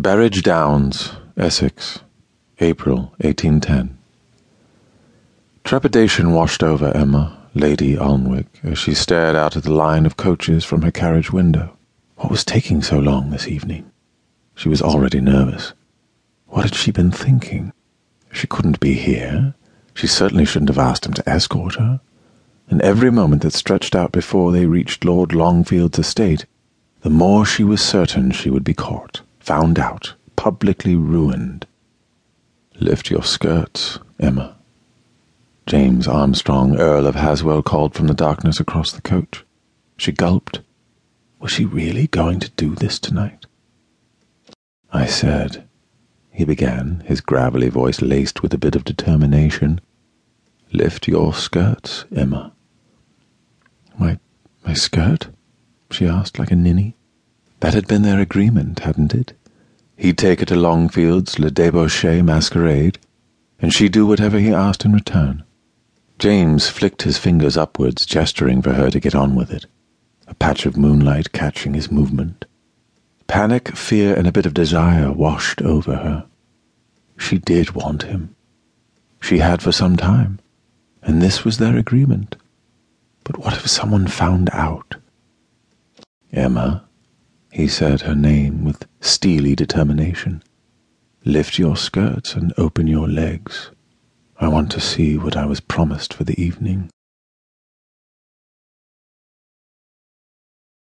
Berridge Downs, Essex, April 1810. Trepidation washed over Emma, Lady Alnwick, as she stared out at the line of coaches from her carriage window. What was taking so long this evening? She was already nervous. What had she been thinking? She couldn't be here. She certainly shouldn't have asked him to escort her. And every moment that stretched out before they reached Lord Longfield's estate, the more she was certain she would be caught, found out, publicly ruined. Lift your skirts, Emma. James Armstrong, Earl of Haswell, called from the darkness across the coach. She gulped. Was she really going to do this tonight? I said, he began, his gravelly voice laced with a bit of determination, lift your skirts, Emma. My, my skirt? she asked like a ninny. That had been their agreement, hadn't it? He'd take her to Longfield's Le Débauché masquerade, and she'd do whatever he asked in return. James flicked his fingers upwards, gesturing for her to get on with it, a patch of moonlight catching his movement. Panic, fear, and a bit of desire washed over her. She did want him. She had for some time, and this was their agreement. But what if someone found out? Emma, he said her name with steely determination. Lift your skirts and open your legs. I want to see what I was promised for the evening.